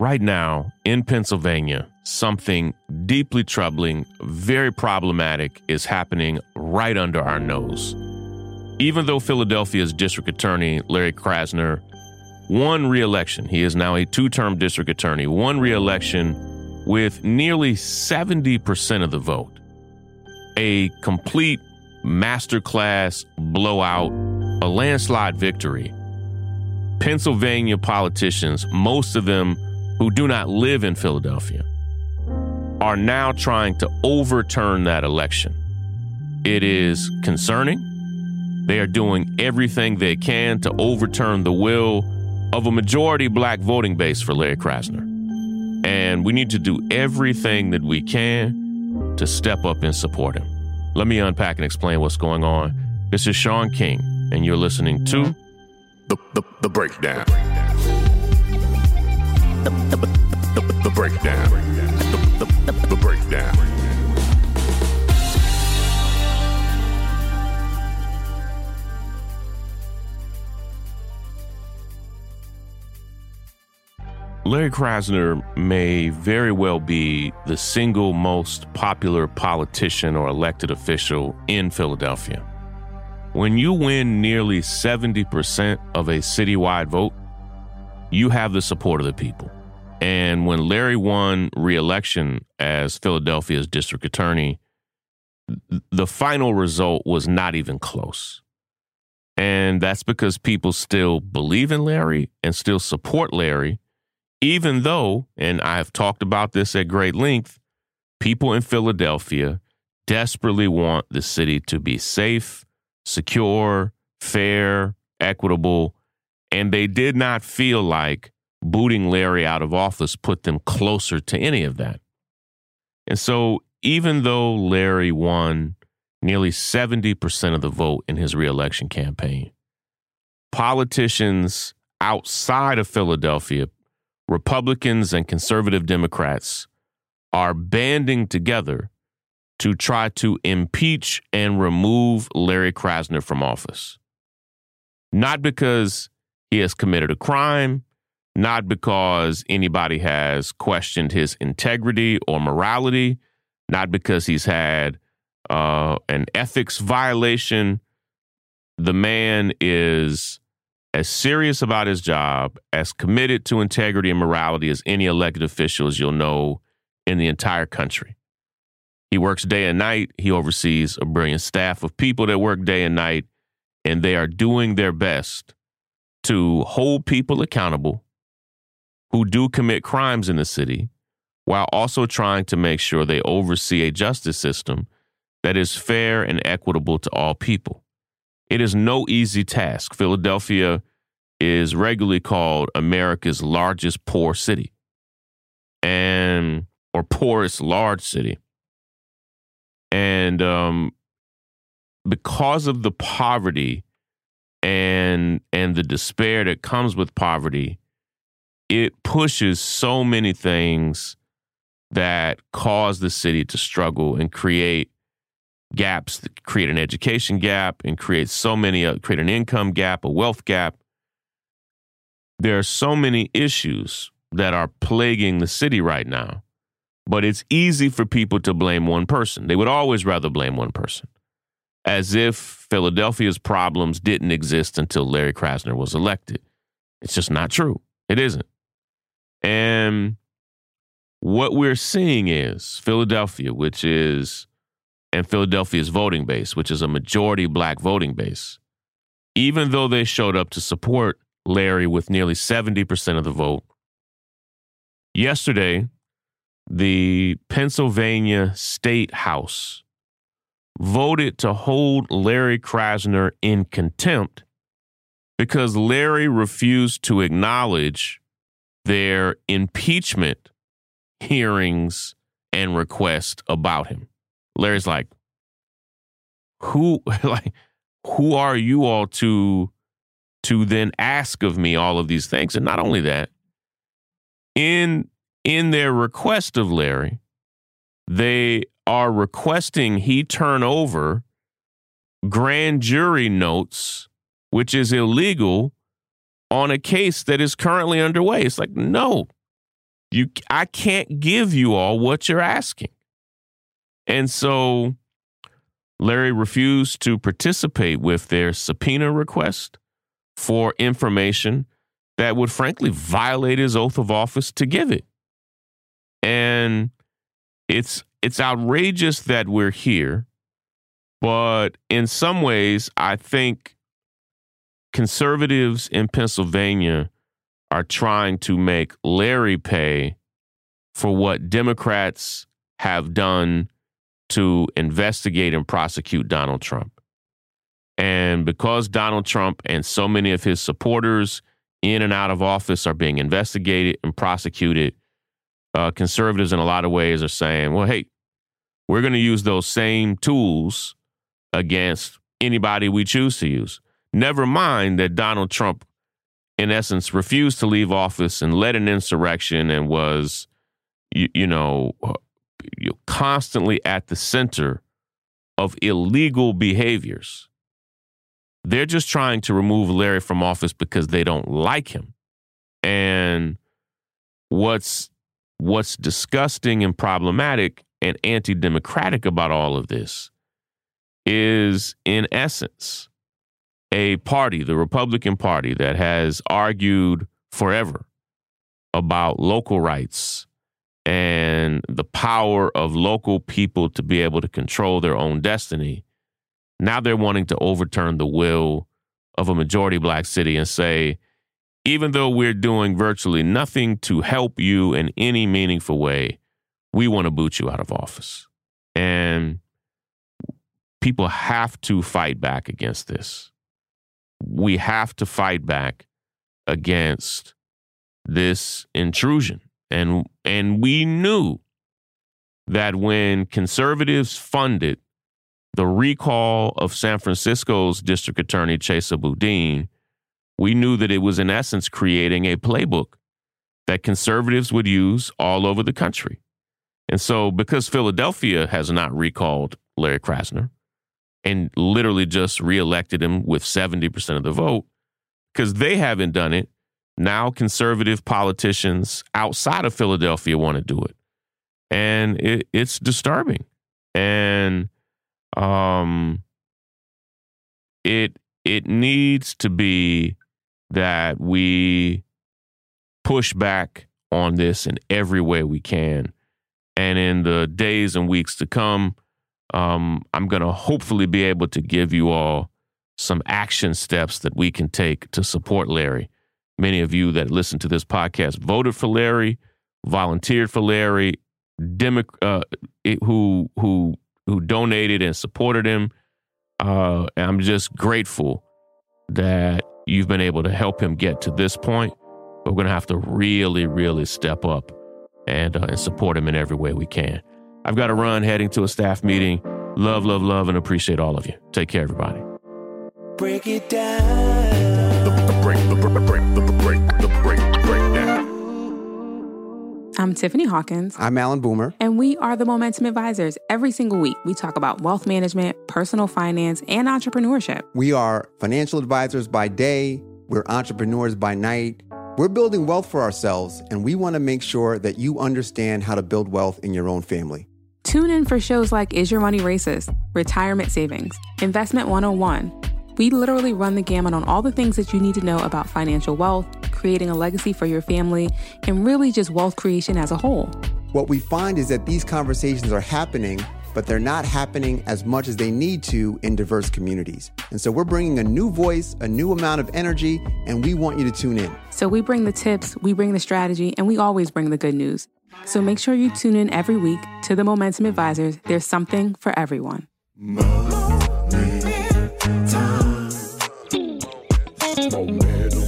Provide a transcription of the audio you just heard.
Right now in Pennsylvania, something deeply troubling, very problematic is happening right under our nose. Even though Philadelphia's district attorney, Larry Krasner, won re election, he is now a two term district attorney, won re election with nearly 70% of the vote. A complete masterclass blowout, a landslide victory. Pennsylvania politicians, most of them who do not live in Philadelphia, are now trying to overturn that election. It is concerning. They are doing everything they can to overturn the will of a majority black voting base for Larry Krasner. And we need to do everything that we can to step up and support him. Let me unpack and explain what's going on. This is Shaun King, and you're listening to The, the, the breakdown. The, the, the, breakdown. The breakdown. Larry Krasner may very well be the single most popular politician or elected official in Philadelphia. When you win nearly 70% of a citywide vote, you have the support of the people. And when Larry won re election as Philadelphia's district attorney, the final result was not even close. And that's because people still believe in Larry and still support Larry even though, and I've talked about this at great length, people in Philadelphia desperately want the city to be safe, secure, fair, equitable, and they did not feel like booting Larry out of office put them closer to any of that. And so, even though Larry won nearly 70% of the vote in his reelection campaign, politicians outside of Philadelphia Republicans and conservative Democrats are banding together to try to impeach and remove Larry Krasner from office. Not because he has committed a crime, not because anybody has questioned his integrity or morality, not because he's had uh, an ethics violation. The man is as serious about his job, as committed to integrity and morality as any elected official as you'll know in the entire country. He works day and night. He oversees a brilliant staff of people that work day and night, and they are doing their best to hold people accountable who do commit crimes in the city while also trying to make sure they oversee a justice system that is fair and equitable to all people. It is no easy task. Philadelphia is regularly called America's largest poor city and or poorest large city. And um, because of the poverty and and the despair that comes with poverty, it pushes so many things that cause the city to struggle and create gaps that create an education gap and create so many uh, create an income gap a wealth gap. There are so many issues that are plaguing the city right now but it's easy for people to blame one person. They would always rather blame one person as if philadelphia's problems didn't exist until larry krasner was elected. It's just not true. It isn't and what we're seeing is philadelphia which is and Philadelphia's voting base, which is a majority black voting base, even though they showed up to support Larry with nearly 70% of the vote, yesterday, the Pennsylvania State House voted to hold Larry Krasner in contempt because Larry refused to acknowledge their impeachment hearings and request about him. Larry's like, who like who are you all to to then ask of me all of these things? And not only that, in in their request of Larry, they are requesting he turn over grand jury notes, which is illegal on a case that is currently underway. It's like, no, you I can't give you all what you're asking. And so Larry refused to participate with their subpoena request for information that would frankly violate his oath of office to give it. And it's it's outrageous that we're here, but in some ways I think conservatives in Pennsylvania are trying to make Larry pay for what Democrats have done to investigate and prosecute Donald Trump. And because Donald Trump and so many of his supporters in and out of office are being investigated and prosecuted, uh, conservatives in a lot of ways are saying, well, hey, we're going to use those same tools against anybody we choose to use. Never mind that Donald Trump, in essence, refused to leave office and led an insurrection and was, you, you know, uh, constantly at the center of illegal behaviors. They're just trying to remove Larry from office because they don't like him. And what's what's disgusting and problematic and anti-democratic about all of this is in essence a party, the Republican Party that has argued forever about local rights and the power of local people to be able to control their own destiny. Now they're wanting to overturn the will of a majority black city and say, even though we're doing virtually nothing to help you in any meaningful way, we want to boot you out of office. And people have to fight back against this. We have to fight back against this intrusion. And and we knew that when conservatives funded the recall of San Francisco's district attorney Chesa Boudin, we knew that it was in essence creating a playbook that conservatives would use all over the country. And so because Philadelphia has not recalled Larry Krasner and literally just reelected him with 70% of the vote, because they haven't done it, now conservative politicians outside of Philadelphia want to do it. And it, it's disturbing. And um it it needs to be that we push back on this in every way we can. And in the days and weeks to come, um, I'm going to hopefully be able to give you all some action steps that we can take to support Larry many of you that listen to this podcast voted for Larry, volunteered for Larry, Demo- uh, who who who donated and supported him. Uh, I'm just grateful that you've been able to help him get to this point. We're going to have to really, really step up and uh, and support him in every way we can. I've got to run, heading to a staff meeting. Love, love, love, and appreciate all of you. Take care, everybody. Break it down. The, the break, the, the break, the, the break, the break, the breakdown. I'm Tiffany Hawkins. I'm Alan Boomer. And we are the Momentum Advisors. Every single week, we talk about wealth management, personal finance, and entrepreneurship. We are financial advisors by day, we're entrepreneurs by night. We're building wealth for ourselves, and we want to make sure that you understand how to build wealth in your own family. Tune in for shows like Is Your Money Racist, Retirement Savings, Investment 101. We literally run the gamut on all the things that you need to know about financial wealth, creating a legacy for your family, and really just wealth creation as a whole. What we find is that these conversations are happening, but they're not happening as much as they need to in diverse communities. And so we're bringing a new voice, a new amount of energy, and we want you to tune in. So we bring the tips, we bring the strategy, and we always bring the good news. So make sure you tune in every week to the Momentum Advisors. There's something for everyone. Momentum.